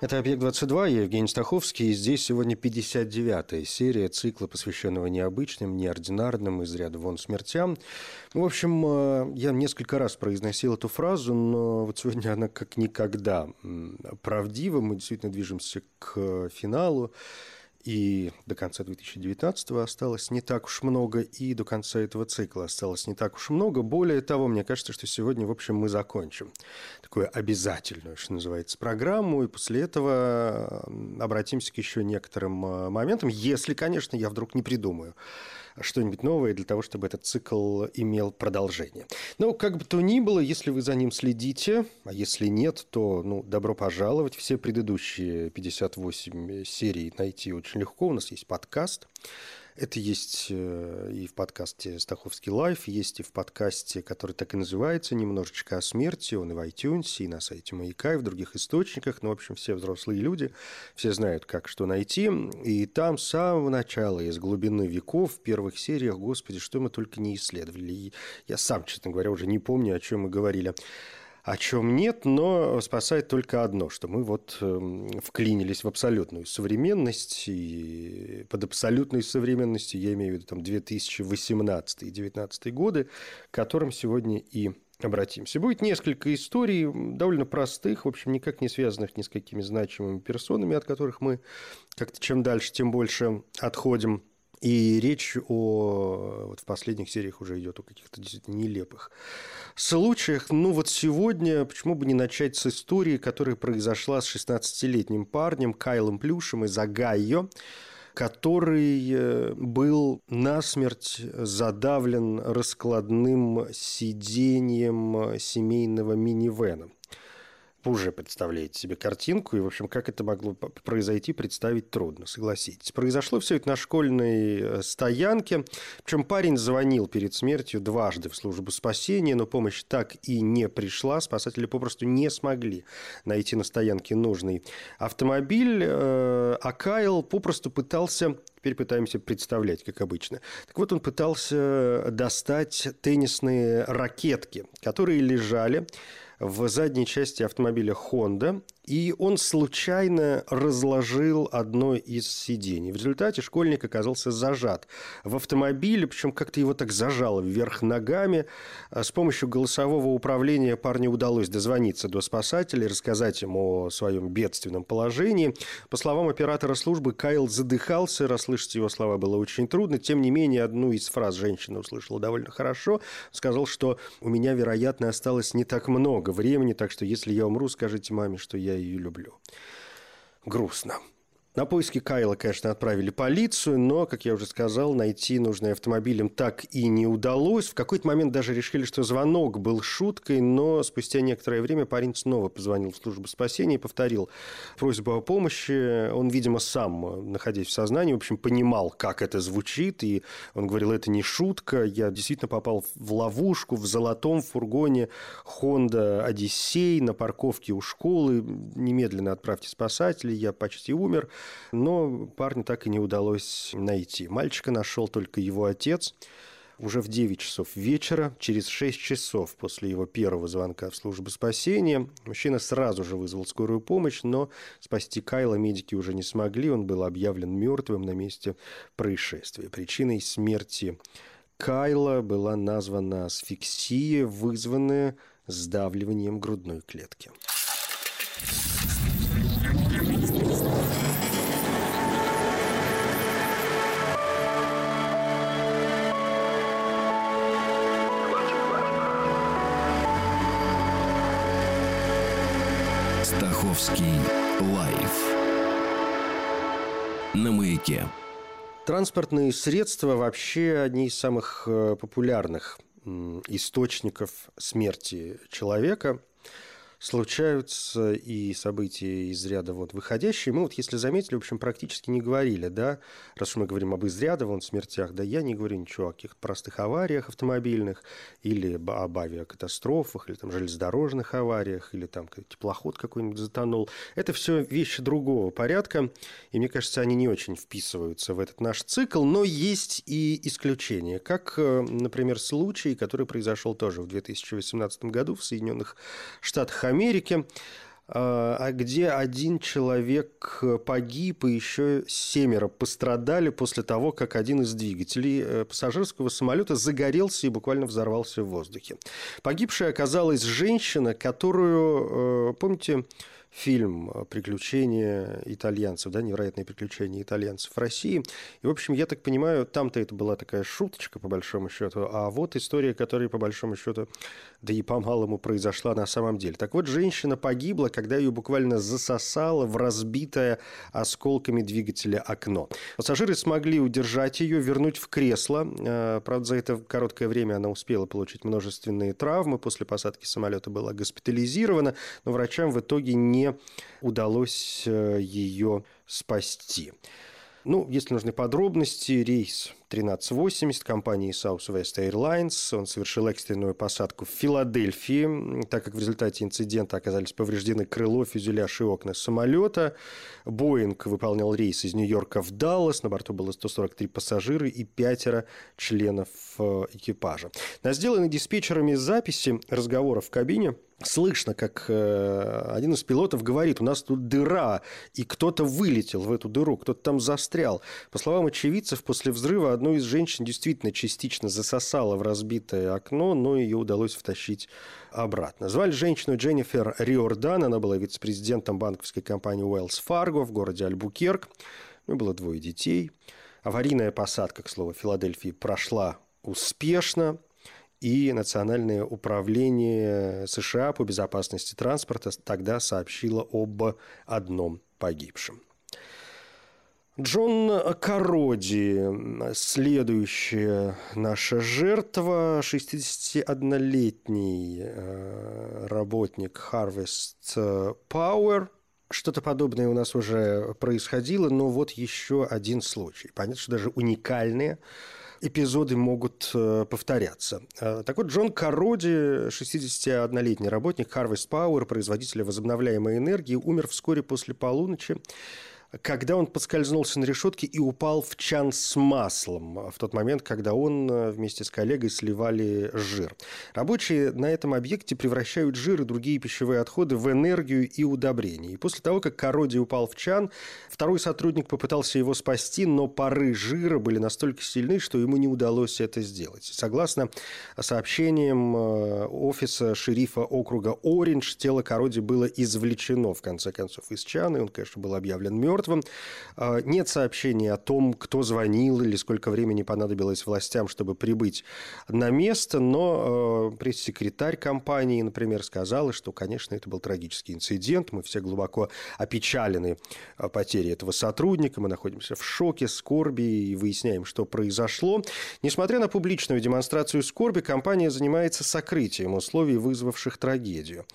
Это «Объект-22», я Евгений Стаховский, и здесь сегодня 59-я серия цикла, посвященного необычным, неординарным, из ряда вон смертям. В общем, э, я несколько раз произносил эту фразу, но вот сегодня она как никогда правдива. Мы действительно движемся к финалу. И до конца 2019 осталось не так уж много, и до конца этого цикла осталось не так уж много. Более того, мне кажется, что сегодня, в общем, мы закончим такую обязательную, что называется, программу, и после этого обратимся к еще некоторым э, моментам, если, конечно, я вдруг не придумаю что-нибудь новое для того, чтобы этот цикл имел продолжение. Но как бы то ни было, если вы за ним следите, а если нет, то ну, добро пожаловать. Все предыдущие 58 серий найти очень легко. У нас есть подкаст. Это есть э, и в подкасте «Стаховский лайф», есть и в подкасте, который так и называется «Немножечко о смерти». Он и в iTunes, и на сайте «Маяка», и в других источниках. Ну, в общем, все взрослые люди, все знают, как что найти. И там с самого начала, из глубины веков, в первых сериях, господи, что мы только не исследовали. И я сам, честно говоря, уже не помню, о чем мы говорили о чем нет, но спасает только одно, что мы вот эм, вклинились в абсолютную современность, и под абсолютной современностью я имею в виду там 2018 и 2019 годы, к которым сегодня и обратимся. Будет несколько историй, довольно простых, в общем, никак не связанных ни с какими значимыми персонами, от которых мы как-то чем дальше, тем больше отходим. И речь о... Вот в последних сериях уже идет о каких-то действительно нелепых случаях. Ну вот сегодня почему бы не начать с истории, которая произошла с 16-летним парнем Кайлом Плюшем из Огайо, который э, был насмерть задавлен раскладным сиденьем семейного минивэна уже представляете себе картинку, и, в общем, как это могло произойти, представить трудно, согласитесь. Произошло все это на школьной э, стоянке, причем парень звонил перед смертью дважды в службу спасения, но помощь так и не пришла, спасатели попросту не смогли найти на стоянке нужный автомобиль, э, а Кайл попросту пытался Теперь пытаемся представлять, как обычно. Так вот, он пытался достать теннисные ракетки, которые лежали в задней части автомобиля Honda и он случайно разложил одно из сидений. В результате школьник оказался зажат в автомобиле, причем как-то его так зажало вверх ногами. А с помощью голосового управления парню удалось дозвониться до спасателей, рассказать ему о своем бедственном положении. По словам оператора службы, Кайл задыхался, расслышать его слова было очень трудно. Тем не менее, одну из фраз женщина услышала довольно хорошо. Сказал, что у меня, вероятно, осталось не так много времени, так что если я умру, скажите маме, что я ее люблю. Грустно. На поиски Кайла, конечно, отправили полицию, но, как я уже сказал, найти нужный автомобиль им так и не удалось. В какой-то момент даже решили, что звонок был шуткой, но спустя некоторое время парень снова позвонил в службу спасения и повторил просьбу о помощи. Он, видимо, сам, находясь в сознании, в общем, понимал, как это звучит, и он говорил, это не шутка, я действительно попал в ловушку в золотом фургоне Honda Одиссей на парковке у школы. Немедленно отправьте спасателей, я почти умер но парня так и не удалось найти. Мальчика нашел только его отец. Уже в 9 часов вечера, через 6 часов после его первого звонка в службу спасения, мужчина сразу же вызвал скорую помощь, но спасти Кайла медики уже не смогли. Он был объявлен мертвым на месте происшествия. Причиной смерти Кайла была названа асфиксия, вызванная сдавливанием грудной клетки. Стаховский лайф на маяке. Транспортные средства вообще одни из самых э, популярных источников смерти человека. Случаются и события из ряда вот выходящие. Мы вот, если заметили, в общем, практически не говорили, да, раз уж мы говорим об из ряда вон смертях, да, я не говорю ничего о каких-то простых авариях автомобильных или об авиакатастрофах, или там железнодорожных авариях, или там теплоход какой-нибудь затонул. Это все вещи другого порядка, и мне кажется, они не очень вписываются в этот наш цикл, но есть и исключения, как, э, например, случай, который произошел тоже в 2018 году в Соединенных Штатах Америки, а, где один человек погиб и еще семеро пострадали после того, как один из двигателей э, пассажирского самолета загорелся и буквально взорвался в воздухе. Погибшей оказалась женщина, которую, э, помните, фильм «Приключения итальянцев», да, «Невероятные приключения итальянцев в России». И, в общем, я так понимаю, там-то это была такая шуточка, по большому счету, а вот история, которая, по большому счету, да и по-малому произошла на самом деле. Так вот, женщина погибла, когда ее буквально засосало в разбитое осколками двигателя окно. Пассажиры смогли удержать ее, вернуть в кресло. Э, правда, за это короткое время она успела получить множественные травмы. После посадки самолета была госпитализирована, но врачам в итоге не удалось э, ее спасти. Ну, если нужны подробности, рейс 1380 компании Southwest Airlines. Он совершил экстренную посадку в Филадельфии, так как в результате инцидента оказались повреждены крыло, фюзеляж и окна самолета. Боинг выполнял рейс из Нью-Йорка в Даллас. На борту было 143 пассажира и пятеро членов э, экипажа. На сделанной диспетчерами записи разговоров в кабине слышно, как э, один из пилотов говорит, у нас тут дыра, и кто-то вылетел в эту дыру, кто-то там застрял. По словам очевидцев, после взрыва одну из женщин действительно частично засосало в разбитое окно, но ее удалось втащить обратно. Звали женщину Дженнифер Риордан, она была вице-президентом банковской компании Wells Fargo в городе Альбукерк. У нее было двое детей. Аварийная посадка, к слову, в Филадельфии прошла успешно и Национальное управление США по безопасности транспорта тогда сообщило об одном погибшем. Джон Кароди, следующая наша жертва, 61-летний э, работник Harvest Power. Что-то подобное у нас уже происходило, но вот еще один случай. Понятно, что даже уникальные эпизоды могут э, повторяться. Э, так вот, Джон Кароди, 61-летний работник Harvest Power, производителя возобновляемой энергии, умер вскоре после полуночи когда он подскользнулся на решетке и упал в чан с маслом в тот момент, когда он э, вместе с коллегой сливали жир. Рабочие на этом объекте превращают жир и другие пищевые отходы в энергию и удобрения. И после того, как Короди упал в чан, второй сотрудник попытался его спасти, но пары жира были настолько сильны, что ему не удалось это сделать. Согласно сообщениям э, офиса шерифа округа Ориндж, тело Короди было извлечено, в конце концов, из чана, и он, конечно, был объявлен мертвым мертвым. А, нет сообщений о том, кто звонил или сколько времени понадобилось властям, чтобы прибыть на место, но а, пресс-секретарь компании, например, сказала, что, конечно, это был трагический инцидент, мы все глубоко опечалены потерей этого сотрудника, мы находимся в шоке, скорби и выясняем, что произошло. Несмотря на публичную демонстрацию скорби, компания занимается сокрытием условий, вызвавших трагедию.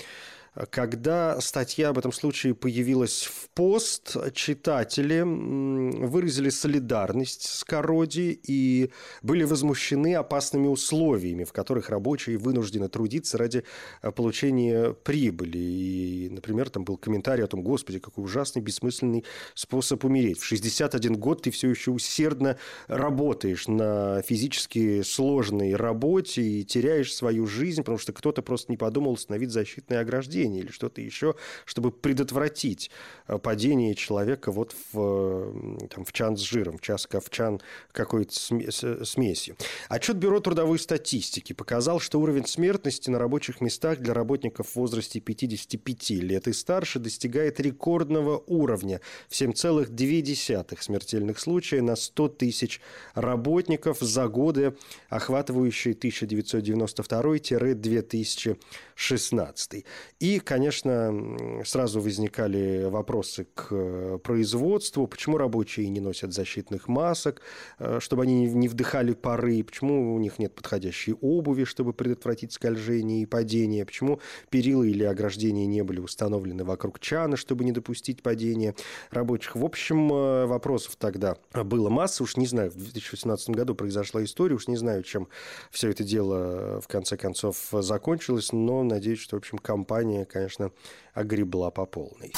Когда статья об этом случае появилась в пост, читатели выразили солидарность с Короди и были возмущены опасными условиями, в которых рабочие вынуждены трудиться ради э, получения прибыли. И, например, там был комментарий о том, господи, какой ужасный, бессмысленный способ умереть. В 61 год ты все еще усердно работаешь на физически сложной работе и теряешь свою жизнь, потому что кто-то просто не подумал установить защитное ограждение падение или что-то еще, чтобы предотвратить э, падение человека вот в, там, в чан с жиром, в, час, в чан какой-то смеси. Отчет Бюро трудовой статистики показал, что уровень смертности на рабочих местах для работников в возрасте 55 лет и старше достигает рекордного уровня в 7,2 смертельных случая на 100 тысяч работников за годы, охватывающие 1992-2016. И Конечно, сразу возникали вопросы к производству, почему рабочие не носят защитных масок, э, чтобы они не вдыхали пары, почему у них нет подходящей обуви, чтобы предотвратить скольжение и падение, почему перила или ограждения не были установлены вокруг чана, чтобы не допустить падения рабочих. В общем, э, вопросов тогда было масса. Уж не знаю, в 2018 году произошла история, уж не знаю, чем все это дело в конце концов закончилось, но надеюсь, что, в общем, компания, конечно, огребла по полной.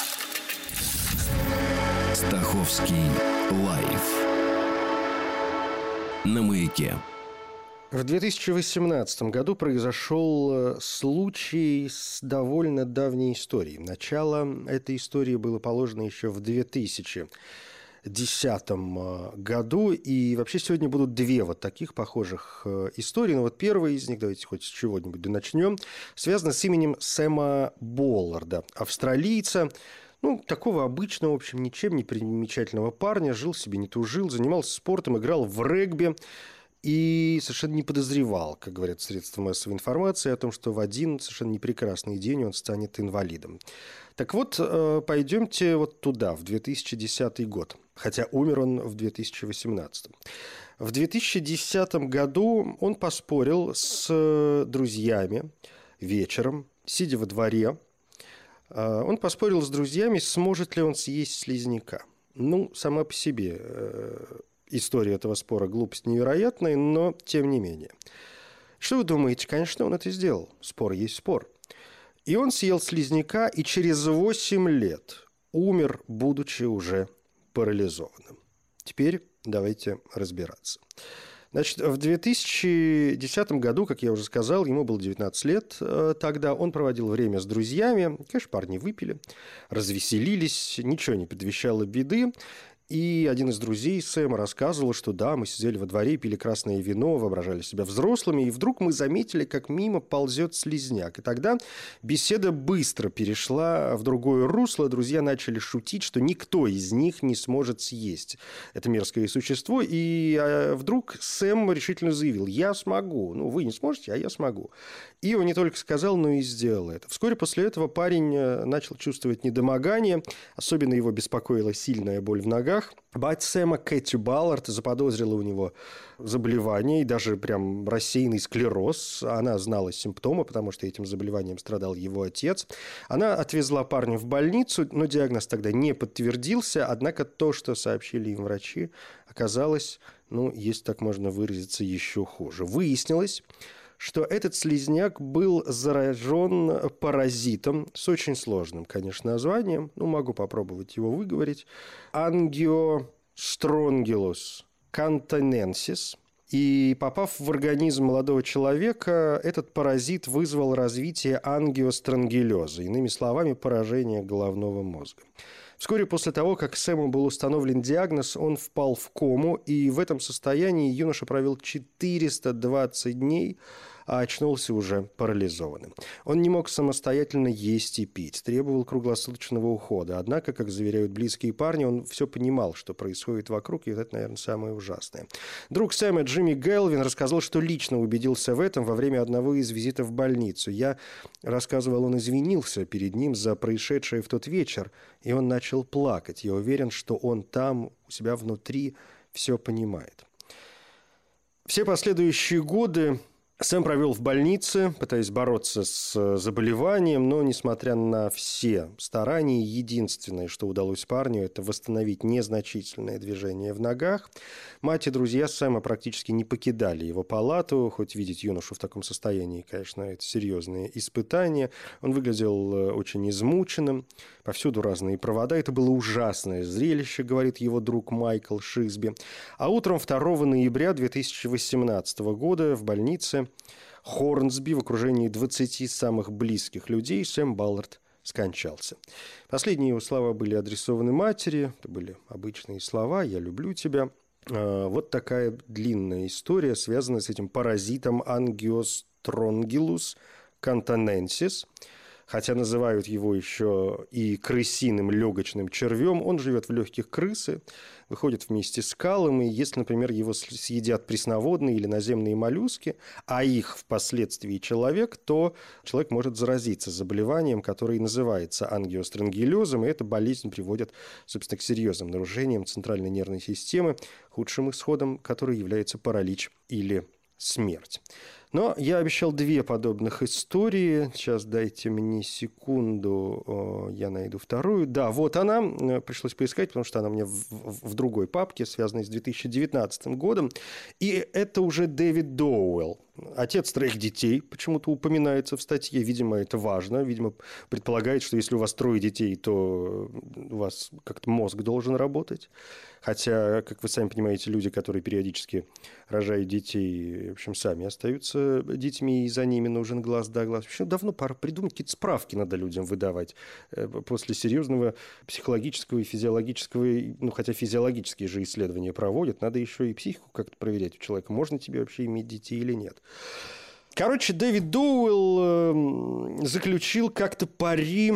Стаховский лайф на маяке. В 2018 году произошел э, случай с довольно давней историей. Начало этой истории было положено еще в 2000 2010 э, году. И вообще сегодня будут две вот таких похожих э, истории. Но вот первая из них, давайте хоть с чего-нибудь да начнем, связана с именем Сэма Болларда, австралийца, ну, такого обычного, в общем, ничем не примечательного парня, жил себе, не тужил, занимался спортом, играл в регби и совершенно не подозревал, как говорят средства массовой информации, о том, что в один совершенно непрекрасный день он станет инвалидом. Так вот, э, пойдемте вот туда, в 2010 год, хотя умер он в 2018. В 2010 году он поспорил с друзьями вечером, сидя во дворе. Э, он поспорил с друзьями, сможет ли он съесть слизняка. Ну, сама по себе э, история этого спора глупость невероятная, но тем не менее. Что вы думаете? Конечно, он это сделал. Спор есть спор. И он съел слизняка и через 8 лет умер, будучи уже парализованным. Теперь давайте разбираться. Значит, в 2010 году, как я уже сказал, ему было 19 лет. Э, тогда он проводил время с друзьями. Конечно, парни выпили, развеселились, ничего не предвещало беды. И один из друзей Сэма рассказывал, что да, мы сидели во дворе, пили красное вино, воображали себя взрослыми, и вдруг мы заметили, как мимо ползет слизняк. И тогда беседа быстро перешла в другое русло. Друзья начали шутить, что никто из них не сможет съесть это мерзкое существо. И а, вдруг Сэм решительно заявил, я смогу. Ну, вы не сможете, а я смогу. И он не только сказал, но и сделал это. Вскоре после этого парень э, начал чувствовать недомогание. Особенно его беспокоила сильная боль в ногах ногах. Бать Сэма Кэти Баллард заподозрила у него заболевание и даже прям рассеянный склероз. Она знала симптомы, потому что этим заболеванием страдал его отец. Она отвезла парня в больницу, но диагноз тогда не подтвердился. Однако то, что сообщили им врачи, оказалось, ну, если так можно выразиться, еще хуже. Выяснилось, что этот слизняк был заражен паразитом с очень сложным, конечно, названием. Ну, могу попробовать его выговорить. Ангиостронгилус кантоненсис. И попав в организм молодого человека, этот паразит вызвал развитие ангиострангелеза, иными словами, поражение головного мозга. Вскоре после того, как Сэму был установлен диагноз, он впал в кому, и в этом состоянии юноша провел 420 дней, а очнулся уже парализованным. Он не мог самостоятельно есть и пить, требовал круглосуточного ухода. Однако, как заверяют близкие парни, он все понимал, что происходит вокруг, и это, наверное, самое ужасное. Друг Сэма Джимми Гелвин рассказал, что лично убедился в этом во время одного из визитов в больницу. Я рассказывал, он извинился перед ним за происшедшее в тот вечер, и он начал плакать. Я уверен, что он там, у себя внутри, все понимает. Все последующие годы Сэм провел в больнице, пытаясь бороться с э, заболеванием, но, несмотря на все старания, единственное, что удалось парню, это восстановить незначительное движение в ногах. Мать и друзья Сэма практически не покидали его палату, хоть видеть юношу в таком состоянии, конечно, это серьезное испытание. Он выглядел э, очень измученным, повсюду разные провода. Это было ужасное зрелище, говорит его друг Майкл Шизби. А утром 2 ноября 2018 года в больнице Хорнсби в окружении 20 самых близких людей Сэм Баллард скончался. Последние его слова были адресованы матери, это были обычные слова «я люблю тебя». А, вот такая длинная история, связанная с этим паразитом ангиостронгилус кантоненсис. Хотя называют его еще и крысиным легочным червем. Он живет в легких крысы, выходит вместе с калом, и если, например, его съедят пресноводные или наземные моллюски, а их впоследствии человек, то человек может заразиться заболеванием, которое называется ангиострангелезом, и эта болезнь приводит, собственно, к серьезным нарушениям центральной нервной системы, худшим исходом который является паралич или смерть. Но я обещал две подобных истории. Сейчас дайте мне секунду, я найду вторую. Да, вот она. Э, пришлось поискать, потому что она мне в, в другой папке, связанной с 2019 годом. И это уже Дэвид Доуэлл. Отец троих детей почему-то упоминается в статье. Видимо, это важно. Видимо, предполагает, что если у вас трое детей, то у вас как-то мозг должен работать. Хотя, как вы сами понимаете, люди, которые периодически рожают детей, в общем, сами остаются детьми, и за ними нужен глаз да глаз. В общем, давно пора придумать какие-то справки надо людям выдавать э, после серьезного психологического и физиологического, ну, хотя физиологические же исследования проводят, надо еще и психику как-то проверять у человека, можно тебе вообще иметь детей или нет. Короче, Дэвид Доуэлл э, заключил как-то пари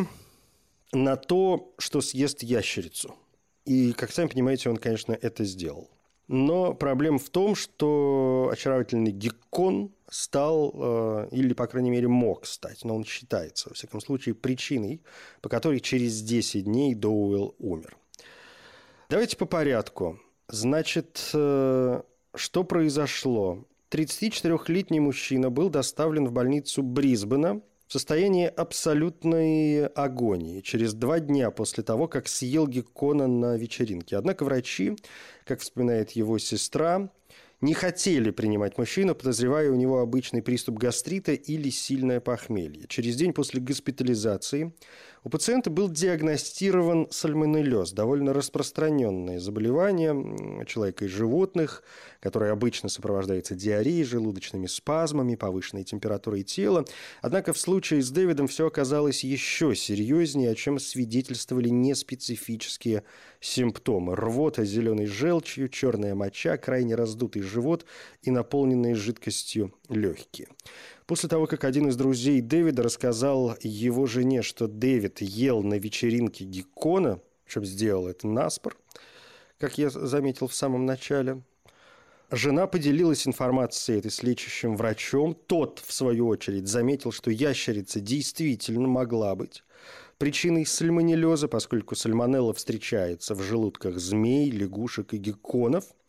на то, что съест ящерицу – и, как сами понимаете, он, конечно, это сделал. Но проблема в том, что очаровательный геккон стал, э, или, по крайней мере, мог стать, но он считается, во всяком случае, причиной, по которой через 10 дней Доуэлл умер. Давайте по порядку. Значит, э, что произошло? 34-летний мужчина был доставлен в больницу Брисбена – в состоянии абсолютной агонии через два дня после того, как съел Геккона на вечеринке. Однако врачи, как вспоминает его сестра, не хотели принимать мужчину, подозревая у него обычный приступ гастрита или сильное похмелье. Через день после госпитализации у пациента был диагностирован сальмонеллез, довольно распространенное заболевание человека и животных, которое обычно сопровождается диареей, желудочными спазмами, повышенной температурой тела. Однако в случае с Дэвидом все оказалось еще серьезнее, о чем свидетельствовали неспецифические симптомы. Рвота зеленой желчью, черная моча, крайне раздутый живот и наполненные жидкостью легкие. После того, как один из друзей Дэвида рассказал его жене, что Дэвид ел на вечеринке Геккона, причем сделал это наспор, как я заметил в самом начале, Жена поделилась информацией этой с лечащим врачом. Тот, в свою очередь, заметил, что ящерица действительно могла быть причиной сальмонеллеза, поскольку сальмонелла встречается в желудках змей, лягушек и гекконов –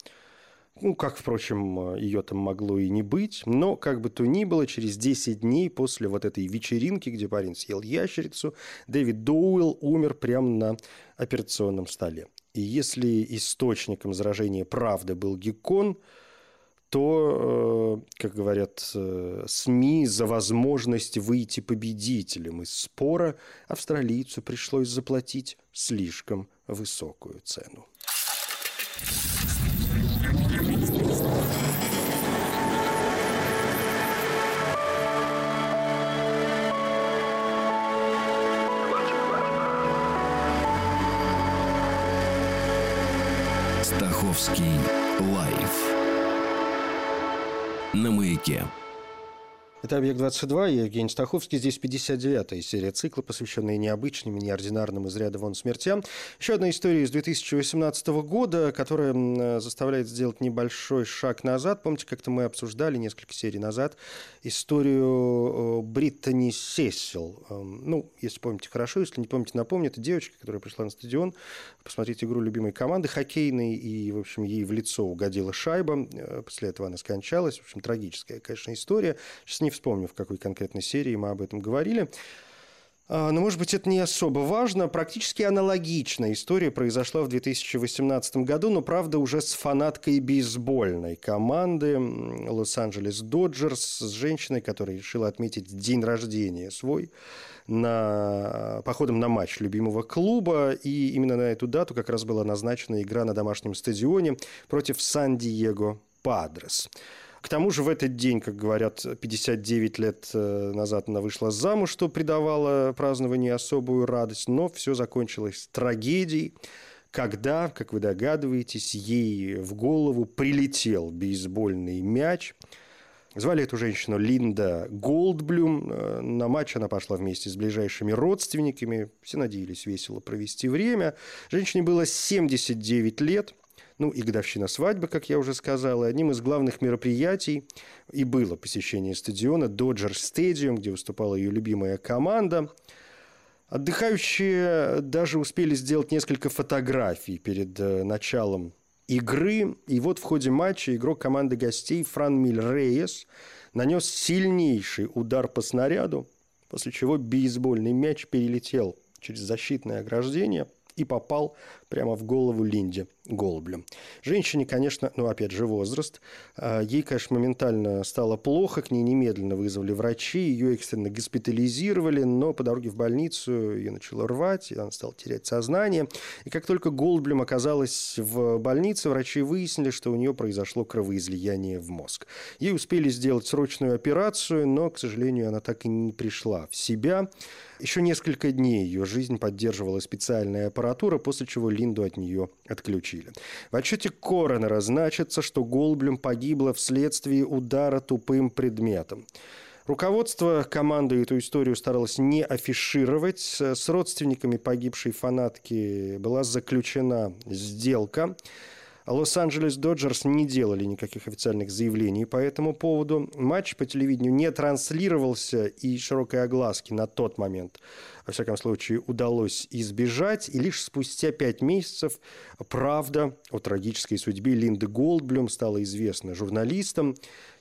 ну, как, впрочем, ее там могло и не быть. Но, как бы то ни было, через 10 дней после вот этой вечеринки, где парень съел ящерицу, Дэвид Доуэлл умер прямо на операционном столе. И если источником заражения правды был геккон, то, э, как говорят э, СМИ, за возможность выйти победителем из спора австралийцу пришлось заплатить слишком высокую цену. На маяке. Это «Объект-22», я Евгений Стаховский. Здесь 59-я серия цикла, посвященная необычным и неординарным из ряда вон смертям. Еще одна история из 2018 года, которая заставляет сделать небольшой шаг назад. Помните, как-то мы обсуждали несколько серий назад историю Бриттани Сесил. Эм, ну, если помните хорошо, если не помните, напомню. Это девочка, которая пришла на стадион посмотреть игру любимой команды хоккейной, и, в общем, ей в лицо угодила шайба. Э, после этого она скончалась. В общем, трагическая, конечно, история. Сейчас не вспомню, в какой конкретной серии мы об этом говорили. А, но, может быть, это не особо важно. Практически аналогичная история произошла в 2018 году, но, правда, уже с фанаткой бейсбольной команды Лос-Анджелес Доджерс, с женщиной, которая решила отметить день рождения свой на, походом на матч любимого клуба. И именно на эту дату как раз была назначена игра на домашнем стадионе против Сан-Диего Падрес. К тому же в этот день, как говорят, 59 лет э, назад она вышла замуж, что придавало празднованию особую радость, но все закончилось трагедией, когда, как вы догадываетесь, ей в голову прилетел бейсбольный мяч – Звали эту женщину Линда Голдблюм. Э, на матч она пошла вместе с ближайшими родственниками. Все надеялись весело провести время. Женщине было 79 лет. Ну и годовщина свадьбы, как я уже сказал. И одним из главных мероприятий и было посещение стадиона Dodger Stadium, где выступала ее любимая команда. Отдыхающие даже успели сделать несколько фотографий перед э, началом игры. И вот в ходе матча игрок команды гостей Фран Миль Рейес нанес сильнейший удар по снаряду, после чего бейсбольный мяч перелетел через защитное ограждение и попал прямо в голову Линде Голублю. Женщине, конечно, ну, опять же, возраст. А, ей, конечно, моментально стало плохо, к ней немедленно вызвали врачи, ее экстренно госпитализировали, но по дороге в больницу ее начало рвать, и она стала терять сознание. И как только Голблем оказалась в больнице, врачи выяснили, что у нее произошло кровоизлияние в мозг. Ей успели сделать срочную операцию, но, к сожалению, она так и не пришла в себя. Еще несколько дней ее жизнь поддерживала специальная аппаратура, после чего Линду от нее отключили. В отчете коронера значится, что Голблюм погибла вследствие удара тупым предметом. Руководство команды эту историю старалось не афишировать. С родственниками погибшей фанатки была заключена сделка. Лос-Анджелес Доджерс не делали никаких официальных заявлений по этому поводу. Матч по телевидению не транслировался, и широкой огласки на тот момент во всяком случае, удалось избежать. И лишь спустя пять месяцев правда о трагической судьбе Линды Голдблюм стала известна журналистам.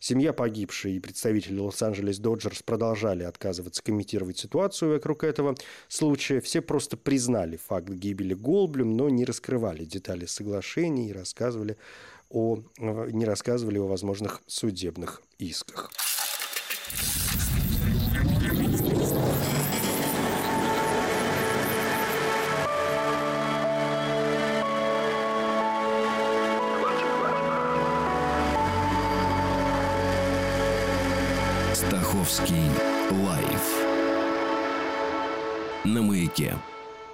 Семья погибшей и представители Лос-Анджелес Доджерс продолжали отказываться комментировать ситуацию вокруг этого случая. Все просто признали факт гибели Голдблюм, но не раскрывали детали соглашений и рассказывали о, не рассказывали о возможных судебных исках. Московский лайф на маяке.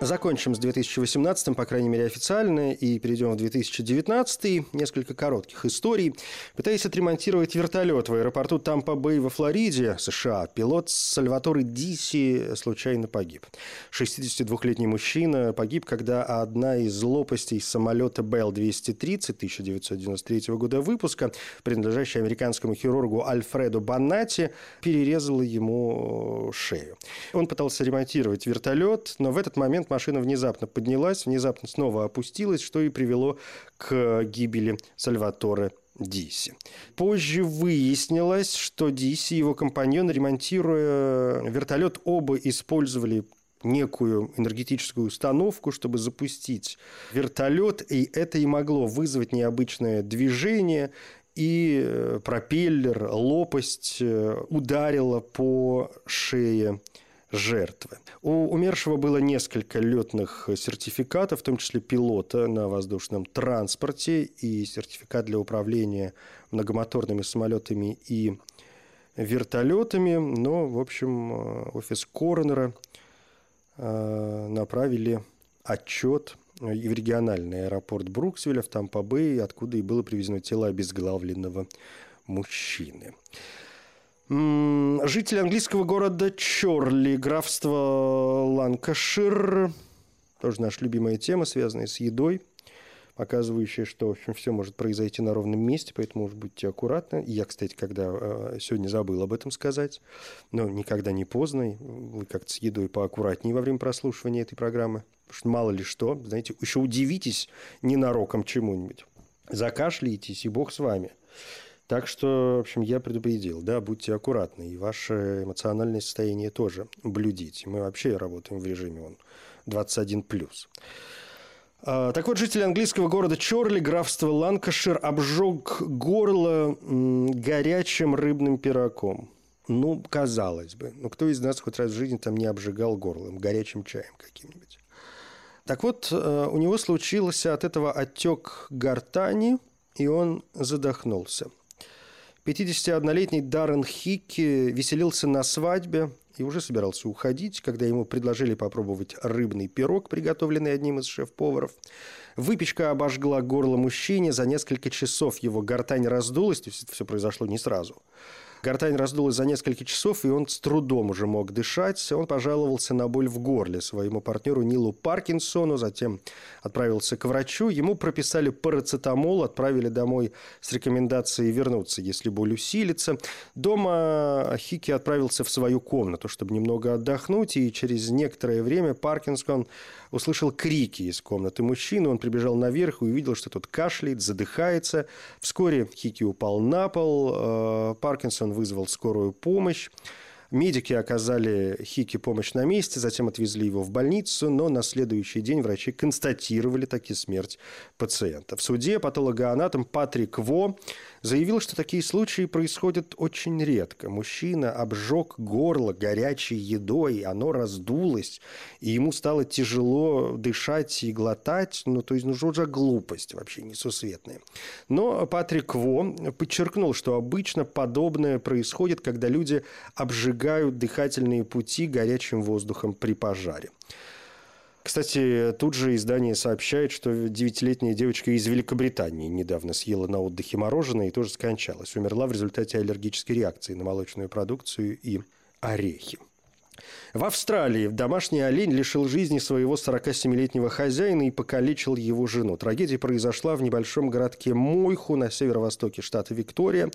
Закончим с 2018, по крайней мере, официально, и перейдем в 2019. Несколько коротких историй. Пытаясь отремонтировать вертолет в аэропорту Тампа-Бэй во Флориде, США, пилот Сальваторе Диси случайно погиб. 62-летний мужчина погиб, когда одна из лопастей самолета Bell-230 1993 года выпуска, принадлежащая американскому хирургу Альфреду Баннати, перерезала ему шею. Он пытался ремонтировать вертолет, но в этот момент машина внезапно поднялась, внезапно снова опустилась, что и привело к гибели Сальваторе Диси. Позже выяснилось, что Диси и его компаньон, ремонтируя вертолет, оба использовали некую энергетическую установку, чтобы запустить вертолет, и это и могло вызвать необычное движение, и э, пропеллер, лопасть э, ударила по шее жертвы. У умершего было несколько летных сертификатов, в том числе пилота на воздушном транспорте и сертификат для управления многомоторными самолетами и вертолетами. Но, в общем, э, офис коронера э, направили отчет и в региональный аэропорт Бруксвилля в Тампа-Бэй, откуда и было привезено тело обезглавленного мужчины. Житель английского города Чорли, графство Ланкашир. Тоже наша любимая тема, связанная с едой, показывающая, что в общем, все может произойти на ровном месте, поэтому, может, будьте аккуратны. Я, кстати, когда э, сегодня забыл об этом сказать, но никогда не поздно. Вы как-то с едой поаккуратнее во время прослушивания этой программы. Потому что мало ли что, знаете, еще удивитесь ненароком чему-нибудь. Закашляетесь, и бог с вами. Так что, в общем, я предупредил, да, будьте аккуратны, и ваше эмоциональное состояние тоже блюдите. Мы вообще работаем в режиме он 21+. А, так вот, житель английского города Чорли, графства Ланкашир, обжег горло горячим рыбным пирогом. Ну, казалось бы. Ну, кто из нас хоть раз в жизни там не обжигал горлом горячим чаем каким-нибудь? Так вот, э, у него случился от этого отек гортани, и он задохнулся. 51-летний Даррен Хикки веселился на свадьбе и уже собирался уходить, когда ему предложили попробовать рыбный пирог, приготовленный одним из шеф-поваров. Выпечка обожгла горло мужчине, за несколько часов его гортань раздулась, то все произошло не сразу. Гортань раздулась за несколько часов, и он с трудом уже мог дышать. Он пожаловался на боль в горле своему партнеру Нилу Паркинсону, затем отправился к врачу. Ему прописали парацетамол, отправили домой с рекомендацией вернуться, если боль усилится. Дома Хики отправился в свою комнату, чтобы немного отдохнуть, и через некоторое время Паркинсон услышал крики из комнаты мужчины. Он прибежал наверх и увидел, что тот кашляет, задыхается. Вскоре Хики упал на пол. Э, Паркинсон вызвал скорую помощь. Медики оказали Хики помощь на месте, затем отвезли его в больницу, но на следующий день врачи констатировали таки смерть пациента. В суде патологоанатом Патрик Во заявил, что такие случаи происходят очень редко. Мужчина обжег горло горячей едой, оно раздулось, и ему стало тяжело дышать и глотать, ну, то есть, ну, уже глупость вообще несусветная. Но Патрик Во подчеркнул, что обычно подобное происходит, когда люди обжигают дыхательные пути горячим воздухом при пожаре. Кстати, тут же издание сообщает, что девятилетняя девочка из Великобритании недавно съела на отдыхе мороженое и тоже скончалась. Умерла в результате аллергической реакции на молочную продукцию и орехи. В Австралии домашний олень лишил жизни своего 47-летнего хозяина и покалечил его жену. Трагедия произошла в небольшом городке Мойху на северо-востоке штата Виктория.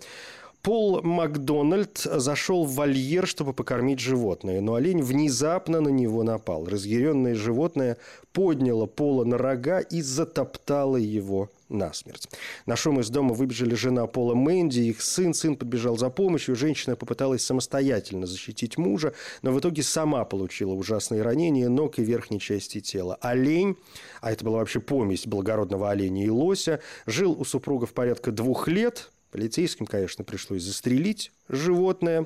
Пол Макдональд зашел в вольер, чтобы покормить животное, но олень внезапно на него напал. Разъяренное животное подняло Пола на рога и затоптало его насмерть. На шум из дома выбежали жена Пола Мэнди, их сын. Сын подбежал за помощью. Женщина попыталась самостоятельно защитить мужа, но в итоге сама получила ужасные ранения ног и верхней части тела. Олень, а это была вообще помесь благородного оленя и лося, жил у супругов порядка двух лет, Полицейским, конечно, пришлось застрелить животное.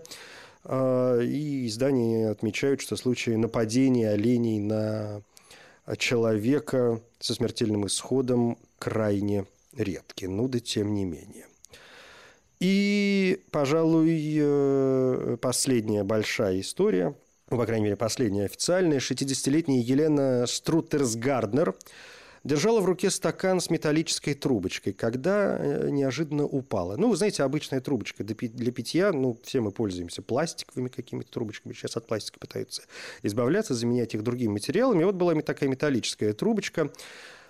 А, и издания отмечают, что случаи нападения оленей на человека со смертельным исходом крайне редки. Ну да тем не менее. И, пожалуй, э, последняя большая история, ну, по крайней мере, последняя официальная, 60-летняя Елена Струтерс-Гарднер – держала в руке стакан с металлической трубочкой, когда э, неожиданно упала. Ну, вы знаете, обычная трубочка для питья, ну, все мы пользуемся пластиковыми какими-то трубочками, сейчас от пластика пытаются избавляться, заменять их другими материалами. И вот была такая металлическая трубочка,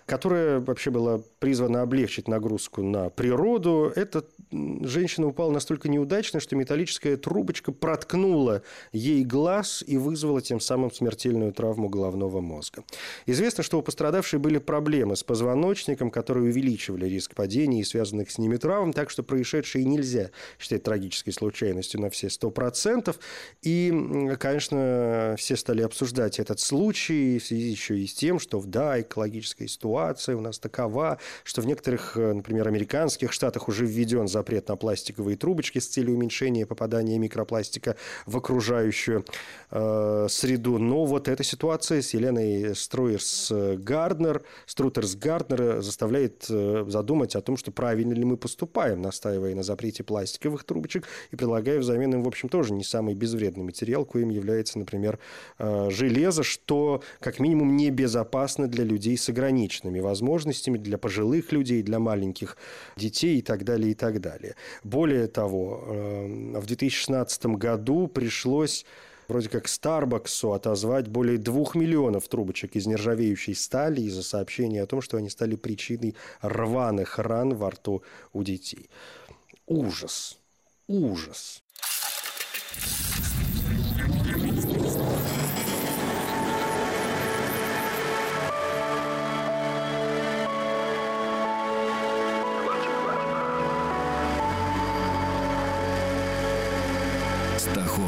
которая вообще была призвана облегчить нагрузку на природу. Эта женщина упала настолько неудачно, что металлическая трубочка проткнула ей глаз и вызвала тем самым смертельную травму головного мозга. Известно, что у пострадавшей были проблемы с позвоночником, которые увеличивали риск падения и связанных с ними травм, так что происшедшее нельзя считать трагической случайностью на все 100%. И, конечно, все стали обсуждать этот случай в связи еще и с тем, что, да, экологическая ситуация ситуация у нас такова, что в некоторых, э, например, американских штатах уже введен запрет на пластиковые трубочки с целью уменьшения попадания микропластика в окружающую э, среду. Но вот эта ситуация с Еленой Строерс Гарднер, Струтерс Гарднер заставляет э, задумать о том, что правильно ли мы поступаем, настаивая на запрете пластиковых трубочек и предлагая взамен им, в общем, тоже не самый безвредный материал, коим является, например, э, железо, что как минимум небезопасно для людей с ограниченными различными возможностями для пожилых людей, для маленьких детей и так далее, и так далее. Более того, э, в 2016 году пришлось вроде как Старбаксу отозвать более двух миллионов трубочек из нержавеющей стали из-за сообщения о том, что они стали причиной рваных ран во рту у детей. Ужас. Ужас.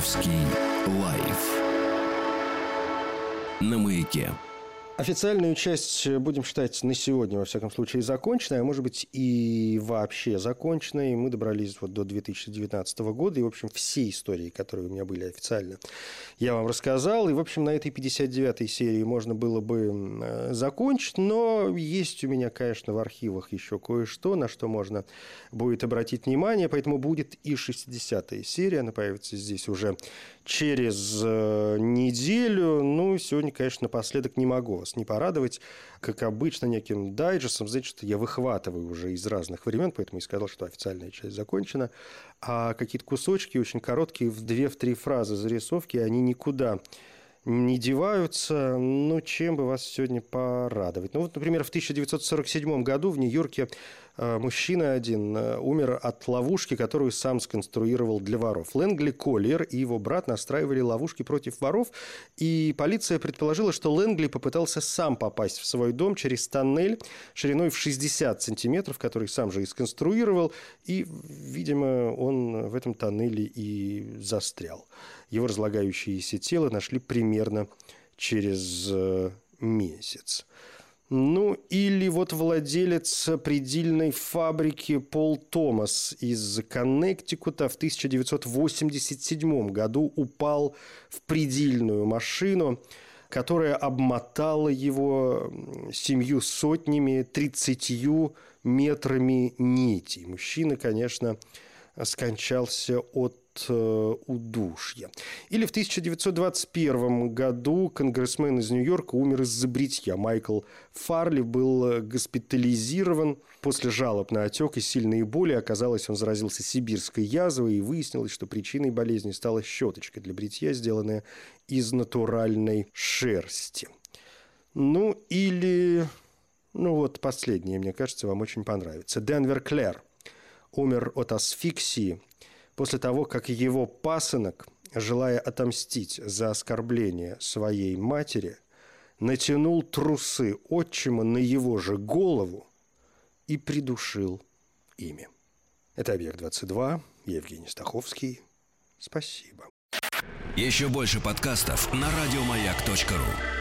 Московский лайф на маяке. Официальную часть э, будем считать на сегодня, во всяком случае, законченной, а может быть и вообще законченной. Мы добрались вот до 2019 года, и, в общем, все истории, которые у меня были официально, я вам рассказал. И, в общем, на этой 59-й серии можно было бы э, закончить, но есть у меня, конечно, в архивах еще кое-что, на что можно будет обратить внимание, поэтому будет и 60-я серия, она появится здесь уже через э, неделю. Ну, сегодня, конечно, напоследок не могу вас не порадовать. Как обычно, неким дайджестом. Знаете, что я выхватываю уже из разных времен, поэтому и сказал, что официальная часть закончена. А какие-то кусочки очень короткие, в две-три фразы зарисовки, они никуда не деваются. Ну, чем бы вас сегодня порадовать? Ну, вот, например, в 1947 году в Нью-Йорке мужчина один э, умер от ловушки, которую сам сконструировал для воров. Лэнгли Коллер и его брат настраивали ловушки против воров, и полиция предположила, что Лэнгли попытался сам попасть в свой дом через тоннель шириной в 60 сантиметров, который сам же и сконструировал, и, видимо, он в этом тоннеле и застрял. Его разлагающееся тело нашли примерно через э, месяц. Ну, или вот владелец предельной фабрики Пол Томас из Коннектикута в 1987 году упал в предельную машину, которая обмотала его семью сотнями, тридцатью метрами нитей. Мужчина, конечно, скончался от удушья. Или в 1921 году конгрессмен из Нью-Йорка умер из-за бритья. Майкл Фарли был э, госпитализирован после жалоб на отек и сильные боли. Оказалось, он заразился сибирской язвой, и выяснилось, что причиной болезни стала щеточка для бритья, сделанная из натуральной шерсти. Ну, или... Ну, вот последнее, мне кажется, вам очень понравится. Денвер Клэр умер от асфиксии после того, как его пасынок, желая отомстить за оскорбление своей матери, натянул трусы отчима на его же голову и придушил ими. Это «Объект-22», Евгений Стаховский. Спасибо. Еще больше подкастов на радиомаяк.ру